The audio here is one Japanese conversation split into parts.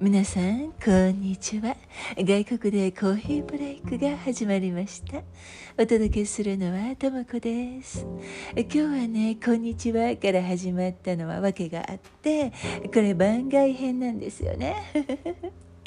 皆さんこんにちは。外国でコーヒーブレイクが始まりました。お届けするのはともこです。今日はねこんにちはから始まったのは訳があってこれ番外編なんですよね。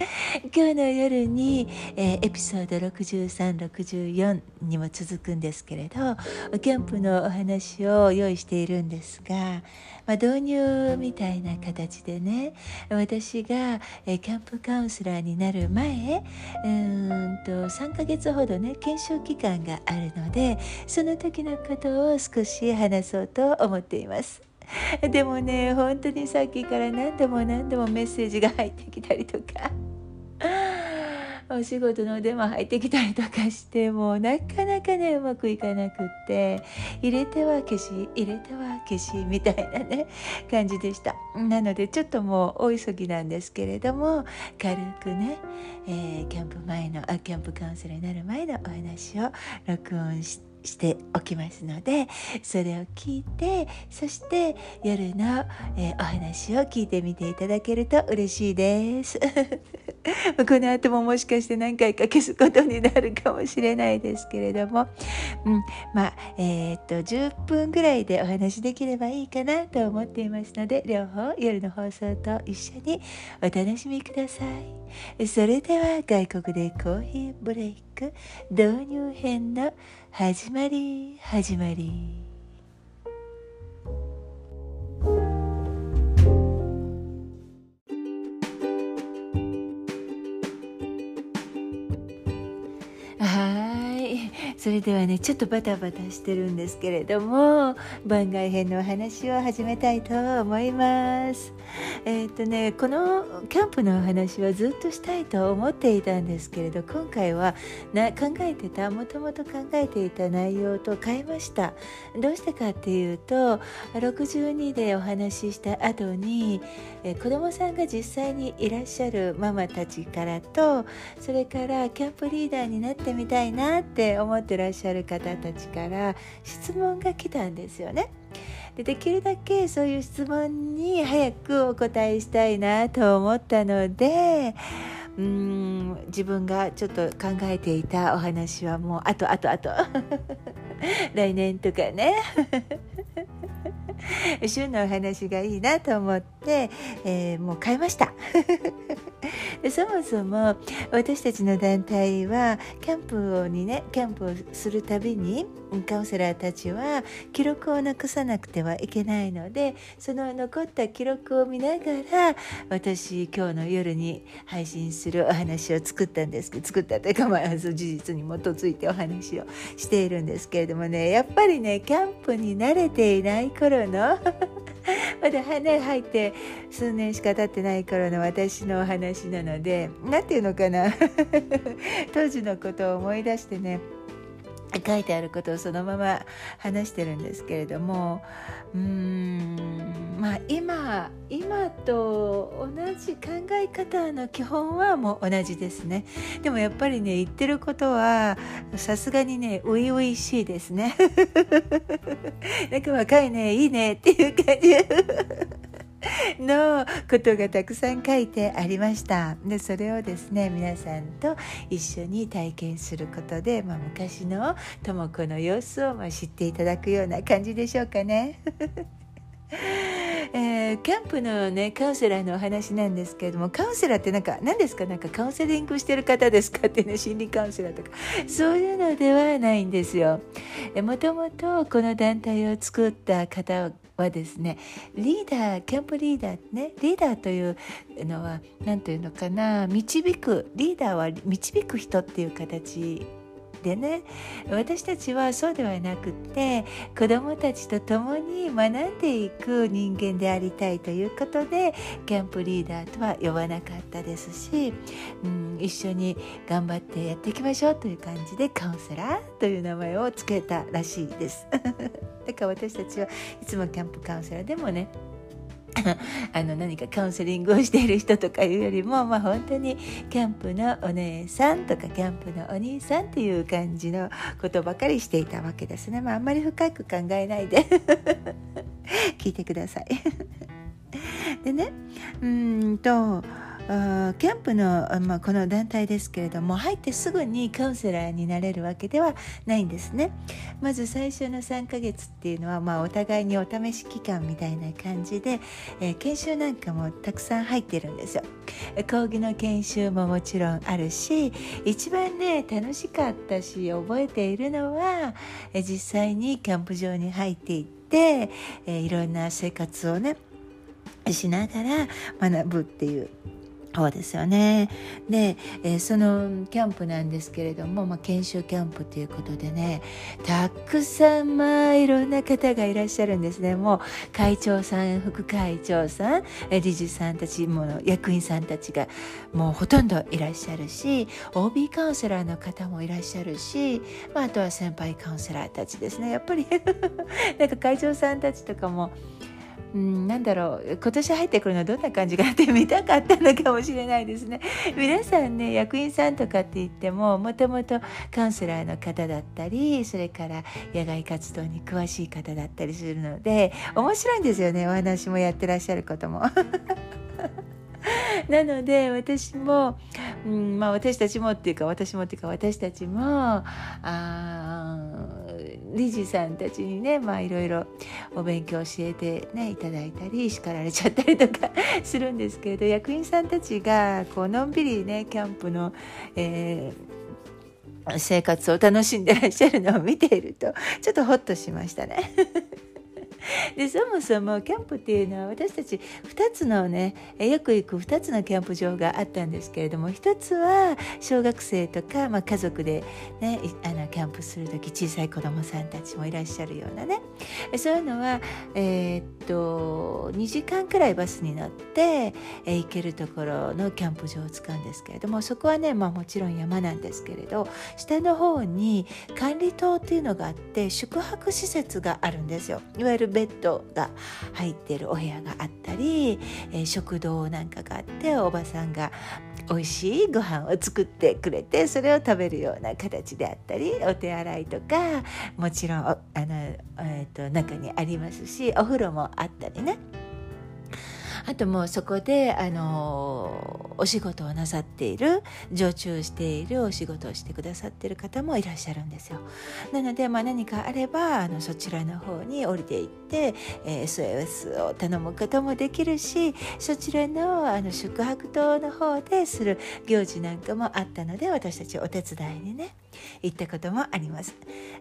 今日の夜に、えー、エピソード6364にも続くんですけれどキャンプのお話を用意しているんですが、まあ、導入みたいな形でね私が、えー、キャンプカウンセラーになる前うんと3ヶ月ほどね研修期間があるのでその時のことを少し話そうと思っています。でもね本当にさっきから何度も何度もメッセージが入ってきたりとか お仕事の電話入ってきたりとかしてもうなかなかねうまくいかなくって入れては消し入れては消しみたいなね感じでした。なのでちょっともう大急ぎなんですけれども軽くね、えー、キャンプ前のあキャンプカウンセラーになる前のお話を録音してしておきますのでそれを聞いてそして夜の、えー、お話を聞いてみていただけると嬉しいです。この後ももしかして何回か消すことになるかもしれないですけれども、うん、まあえー、っと10分ぐらいでお話できればいいかなと思っていますので両方夜の放送と一緒にお楽しみください。それでは外国でコーヒーブレイク導入編の始まり始まり。それではねちょっとバタバタしてるんですけれども番外編のお話を始めたいと思います。えっ、とねこのキャンプのお話はずっとしたいと思っていたんですけれど今回はな考えてたもともと考えていた内容と変えました。どうしてかっていうと62でお話しした後にえ子どもさんが実際にいらっしゃるママたちからとそれからキャンプリーダーになってみたいなって思ってらっしゃる方たちから質問が来たんですよね。でできるだけそういう質問に早くお答えしたいなと思ったのでうん自分がちょっと考えていたお話はもうあとあとあと。来年とかね。旬のお話がいいなと思って、えー、もう変えました。そもそも私たちの団体はキャンプにねキャンプをするたびにカウンセラーたちは記録を残さなくてはいけないのでその残った記録を見ながら私今日の夜に配信するお話を作ったんですけど作ったというか、まあ、事実に基づいてお話をしているんですけれどもねやっぱりねキャンプに慣れていない頃のまだ花入って数年しか経ってない頃の私のお話なので何て言うのかな。当時のことを思い出してね。書いてあることをそのまま話してるんですけれどもうーんまあ今今と同じ考え方の基本はもう同じですね。でもやっぱりね言ってることはさすがにね初々しいですね。なんか若いねいいねっていう感じ。のことがたくさん書いてありましたでそれをですね皆さんと一緒に体験することで、まあ、昔の智子の様子をま知っていただくような感じでしょうかね。えー、キャンプのねカウンセラーのお話なんですけれどもカウンセラーってなんか何ですか？なんかカウンセリングしてる方ですか？ってね心理カウンセラーとかそういうのではないんですよ。もともとこの団体を作った方はですねリーダーキャンプリーダーねリーダーというのは何というのかな導くリーダーは導く人っていう形でね私たちはそうではなくって子どもたちと共に学んでいく人間でありたいということでキャンプリーダーとは呼ばなかったですし、うん、一緒に頑張ってやっていきましょうという感じでカウンセラーという名前を付けたらしいです。だから私たちはいつもキャンプカウンセラーでもね あの何かカウンセリングをしている人とかいうよりも、まあ、本当にキャンプのお姉さんとかキャンプのお兄さんっていう感じのことばかりしていたわけですね。まあ、あんまり深く考えないで 聞いてください。でねうんとキャンプの、まあ、この団体ですけれども入ってすぐにカウンセラーになれるわけではないんですね。まず最初の3ヶ月っていうのは、まあ、お互いにお試し期間みたいな感じで、えー、研修なんかもたくさん入ってるんですよ。講義の研修ももちろんあるし一番ね楽しかったし覚えているのは、えー、実際にキャンプ場に入っていって、えー、いろんな生活をねしながら学ぶっていうそうですよね。で、えー、そのキャンプなんですけれども、まあ、研修キャンプということでねたくさんまあいろんな方がいらっしゃるんですね。もう会長さん副会長さん理事さんたちも役員さんたちがもうほとんどいらっしゃるし OB カウンセラーの方もいらっしゃるし、まあ、あとは先輩カウンセラーたちですね。やっぱり なんか会長さんたちとかもうん、なんだろう今年入ってくるのはどんな感じかって見たかったのかもしれないですね。皆さんね役員さんとかって言ってももともとカウンセラーの方だったりそれから野外活動に詳しい方だったりするので面白いんですよね。お話もやってらっしゃることも。なので私も、うんまあ、私たちもっていうか私もっていうか私たちもあ理事さんたちにねまあいろいろお勉強教えてねいただいたり叱られちゃったりとか するんですけれど役員さんたちがこうのんびりねキャンプの、えー、生活を楽しんでらっしゃるのを見ているとちょっとホッとしましたね。でそもそもキャンプっていうのは私たち2つのねよく行く2つのキャンプ場があったんですけれども1つは小学生とか、まあ、家族で、ね、あのキャンプする時小さい子どもさんたちもいらっしゃるようなね。そういうのは、えー、っと2時間くらいバスに乗って、え、行けるところのキャンプ場を使うんですけれどもそこはね、まあ、もちろん山なんですけれど下の方に管理棟っていうのがあって宿泊施設があるんですよ。いわゆるベッドが入ってるお部屋があったり、え、食堂なんかがあっておばさんが美味しいご飯を作ってくれてそれを食べるような形であったりお手洗いとかもちろんあの、えーと中にありますしお風呂もあったりね。あともうそこであのお仕事をなさっている常駐しているお仕事をしてくださっている方もいらっしゃるんですよ。なので、まあ、何かあればあのそちらの方に降りていって、えー、SOS を頼むこともできるしそちらのあの宿泊棟の方でする行事なんかもあったので私たちお手伝いにね行ったこともあります。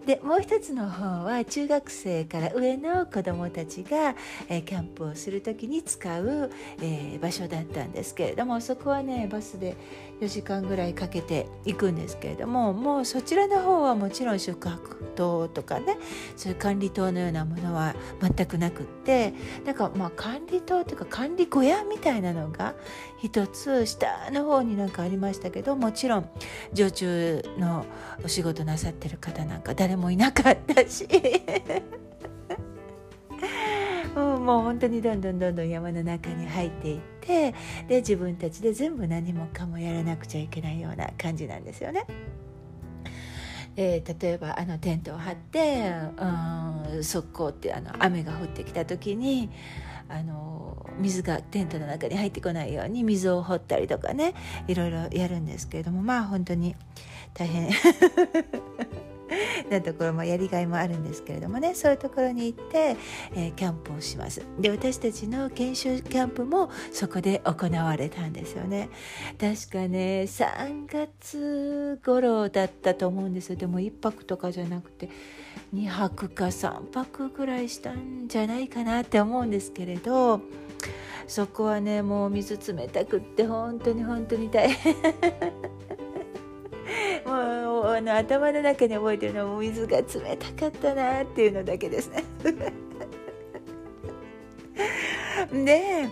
でもう一つの方は中学生から上の子どもたちが、えー、キャンプをする時に使う、えー、場所だったんですけれどもそこはねバスで4時間ぐらいかけて行くんですけれどももうそちらの方はもちろん宿泊棟とかねそういう管理棟のようなものは全くなくってなんかまあ管理棟というか管理小屋みたいなのが一つ下の方になんかありましたけどもちろん常駐のお仕事なさってる方なんか誰もいなかったしも うもう本当にどんどんどんどん山の中に入っていってで自分たちで全部何もかもやらなくちゃいけないような感じなんですよね。えー、例えばあのテントを張って、うん、速攻ってあの雨が降ってきた時にあの水がテントの中に入ってこないように水を掘ったりとかねいろいろやるんですけれどもまあ本当に大変。なところもやりがいもあるんですけれどもね。そういうところに行って、えー、キャンプをします。で私たちの研修キャンプもそこで行われたんですよね。確かね3月頃だったと思うんですよ。でも1泊とかじゃなくて2泊か3泊ぐらいしたんじゃないかなって思うんですけれどそこはねもう水冷たくって本当に本当に大変。あの頭の中に覚えてるのは水が冷たかったなっていうのだけですね。で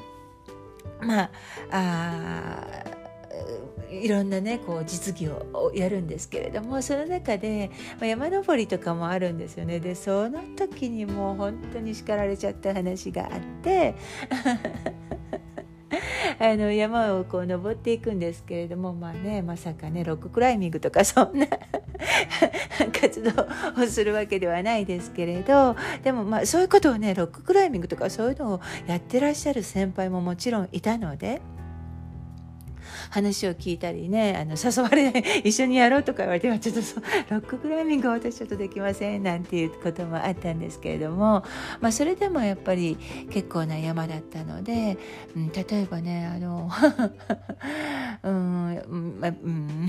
まああいろんなねこう実技をやるんですけれどもその中で、ま、山登りとかもあるんですよねでその時にもう本当に叱られちゃった話があって あの山をこう登っていくんですけれどもまあねまさかねロッククライミングとかそんな 活動をするわけではないですけれどでもまあそういうことをねロッククライミングとかそういうのをやってらっしゃる先輩ももちろんいたので。話を聞いたりねあの誘われ 一緒にやろうとか言われてはちょっと ロッククライミングは私ちょっとできませんなんていうこともあったんですけれども、まあ、それでもやっぱり結構な山だったので、うん、例えばねあの うんま、うん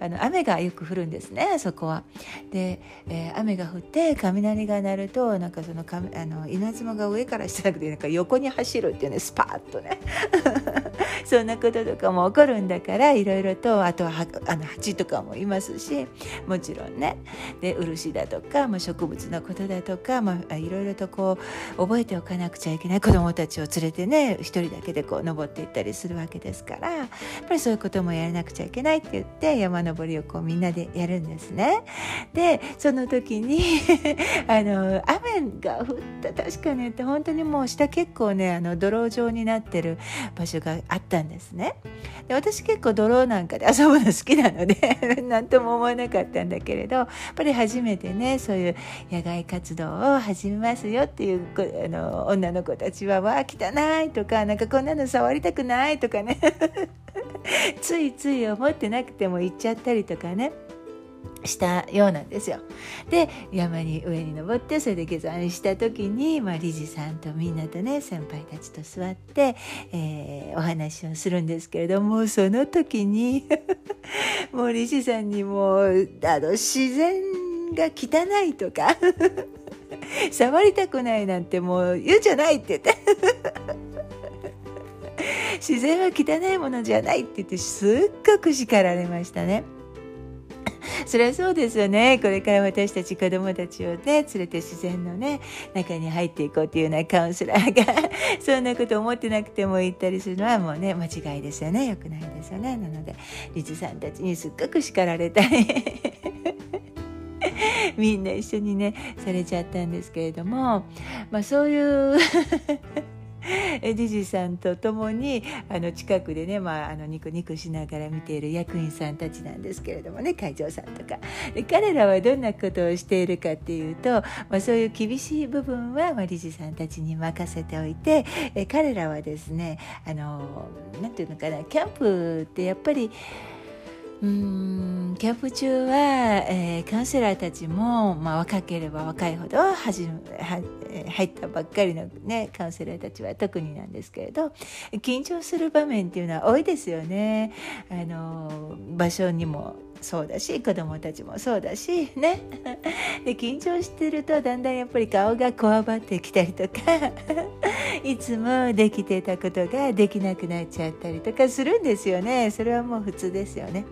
あの雨がよく降るんですねあそこは。で、えー、雨が降って雷が鳴るとなんかそのかあの稲妻が上から下なくてなんか横に走るっていうねスパッとねそんなこととかも起こるんだからいろいろとあとはあの蜂とかもいますしもちろんねで漆だとか、まあ、植物のことだとか、まあ、いろいろとこう覚えておかなくちゃいけない子どもたちを連れてね一人だけでこう登っていったりするわけですからやっぱりそういうこともやらなくちゃいけないって言って山登りをこうみんなでやるんですね。でその時に あの雨が降った確かね本当にもう下結構ねあの泥状になってる場所があったんですね。で私結構泥なんかで 遊ぶの好きなので 何とも思わなかったんだけれどやっぱり初めてねそういう野外活動を始めますよっていうあの女の子たちは「わあ汚い」とか「なんかこんなの触りたくない」とかね ついつい思ってなくても行っちゃったりとかね。したようなんですよ。で山に上に登ってそれで下山した時に、まあ、理事さんとみんなとね先輩たちと座って、えー、お話をするんですけれどもその時に もう理事さんにもあの自然が汚いとか 触りたくないなんてもう言うんじゃないって言って 自然は汚いものじゃないって言ってすっごく叱られましたね。そりゃそうですよねこれから私たち子どもたちをね連れて自然のね中に入っていこうっていうようなカウンセラーがそんなこと思ってなくても言ったりするのはもうね間違いですよねよくないですよねなのでリズさんたちにすっごく叱られたりみんな一緒にねされちゃったんですけれどもまあそういう ジジさんと共にあの近くでね、まあ、あのニコニコしながら見ている役員さんたちなんですけれどもね会長さんとか。彼らはどんなことをしているかっていうと、まあ、そういう厳しい部分は、まあ、理事さんたちに任せておいてえ彼らはですねあのなんていうのかなキャンプってやっぱりうんキャンプ中は、えー、カウンセラーたちも、まあ、若ければ若いほどはじは入ったばっかりの、ね、カウンセラーたちは特になんですけれど緊張する場面っていうのは多いですよね。あの場所にもそうだし子供たちもそうだしね で緊張してるとだんだんやっぱり顔がこわばってきたりとか いつもできてたことができなくなっちゃったりとかするんですよねそれはもう普通ですよね。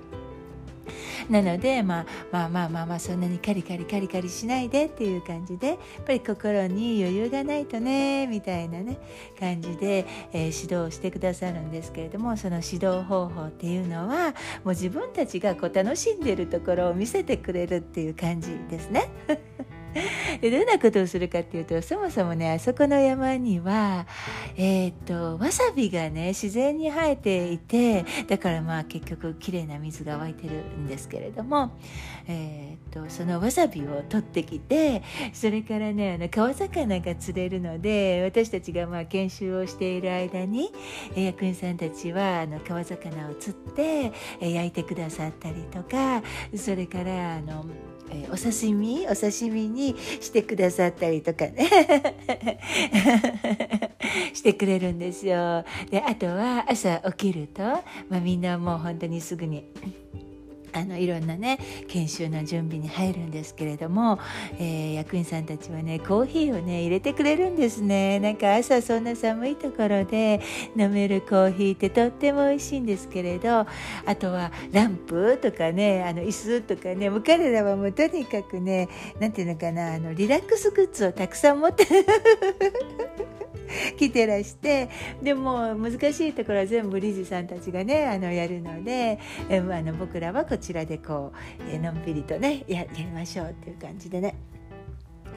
なので、まあ、まあまあまあまあそんなにカリカリカリカリしないでっていう感じでやっぱり心に余裕がないとねみたいなね感じで、えー、指導してくださるんですけれどもその指導方法っていうのはもう自分たちがこう楽しんでるところを見せてくれるっていう感じですね。でどんなことをするかっていうとそもそもねあそこの山にはえっ、とわさびがね自然に生えていてだからまあ結局きれいな水が湧いてるんですけれども、えーと、そのわさびを取ってきてそれからねあの川魚が釣れるので私たちがまあ研修をしている間に役員さんたちはあの川魚を釣って焼いてくださったりとかそれからあのお刺身？お刺身にしてくださったりとかね してくれるんですよ。であとは朝起きると、まあ、みんなもう本当にすぐにあのいろんなね研修の準備に入るんですけれども、えー、役員さんたちはねコーヒーをね入れてくれるんですね。なんか朝そんな寒いところで飲めるコーヒーってとっても美味しいんですけれどあとはランプとかねあの椅子とかねもう彼らはもうとにかくね何ていうのかなあのリラックスグッズをたくさん持って来てらしてでも難しいところは全部理事さんたちがねあのやるのでえあの僕らはこちらでこう、えのんびりとねやりましょうっていう感じでね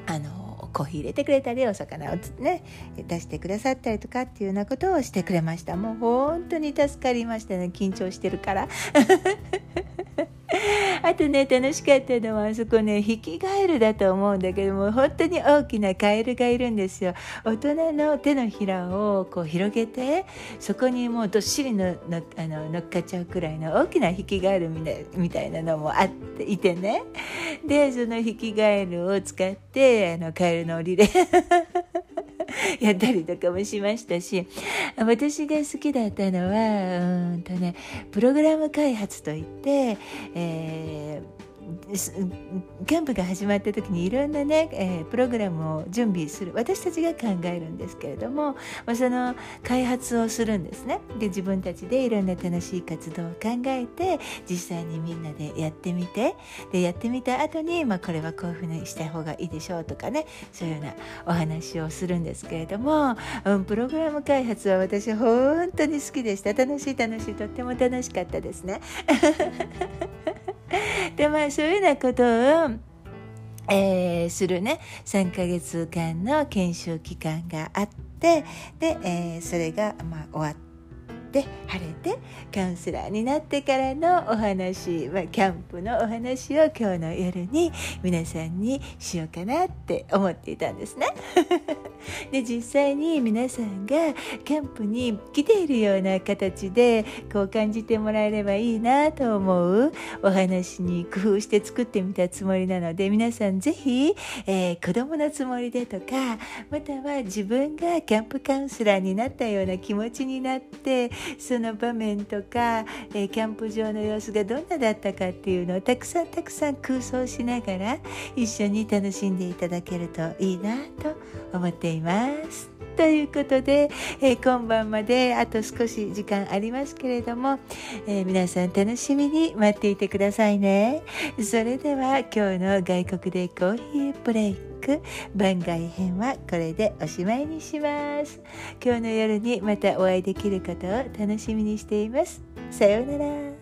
あのコーヒー入れてくれたりお魚をね出してくださったりとかっていうようなことをしてくれました。もう本当に助かりましたね。緊張してるから。あとね楽しかったのはあそこねヒキガエルだと思うんだけども本当に大きなカエルがいるんですよ。大人の手のひらをこう広げてそこにもうどっしりののあの乗っかっちゃうくらいの大きなヒキガエルみたいなのもあっていてね。でそのヒキガエルを使ってあのカエルの檻で やったりとかもしましたし私が好きだったのはうんとねプログラム開発といって、えーキャンプが始まった時にいろんなね、えー、プログラムを準備する。私たちが考えるんですけれども、まあ、その開発をするんですね。で自分たちでいろんな楽しい活動を考えて実際にみんなでやってみて。でやってみた後に、まあ、これはこういうふうにした方がいいでしょうとかねそういうようなお話をするんですけれども、うん、プログラム開発は私本当に好きでした。楽しい楽しい。とっても楽しかったですね。でまあそういうようなことをえー、するね3ヶ月間の研修期間があってで、えー、それが、まあ、終わって晴れてカウンセラーになってからのお話、まあ、キャンプのお話を今日の夜に皆さんにしようかなって思っていたんですね。で実際に皆さんがキャンプに来ているような形でこう感じてもらえればいいなと思うお話に工夫して作ってみたつもりなので皆さん是非、えー、子供のつもりでとかまたは自分がキャンプカウンセラーになったような気持ちになってその場面とか、えー、キャンプ場の様子がどんなだったかっていうのをたくさんたくさん空想しながら一緒に楽しんでいただけるといいなと思っています。います。ということで、えー、今晩まであと少し時間ありますけれども、えー、皆さん楽しみに待っていてくださいね。それでは今日の外国でコーヒーブレイク番外編はこれでおしまいにします。今日の夜にまたお会いできることを楽しみにしています。さようなら。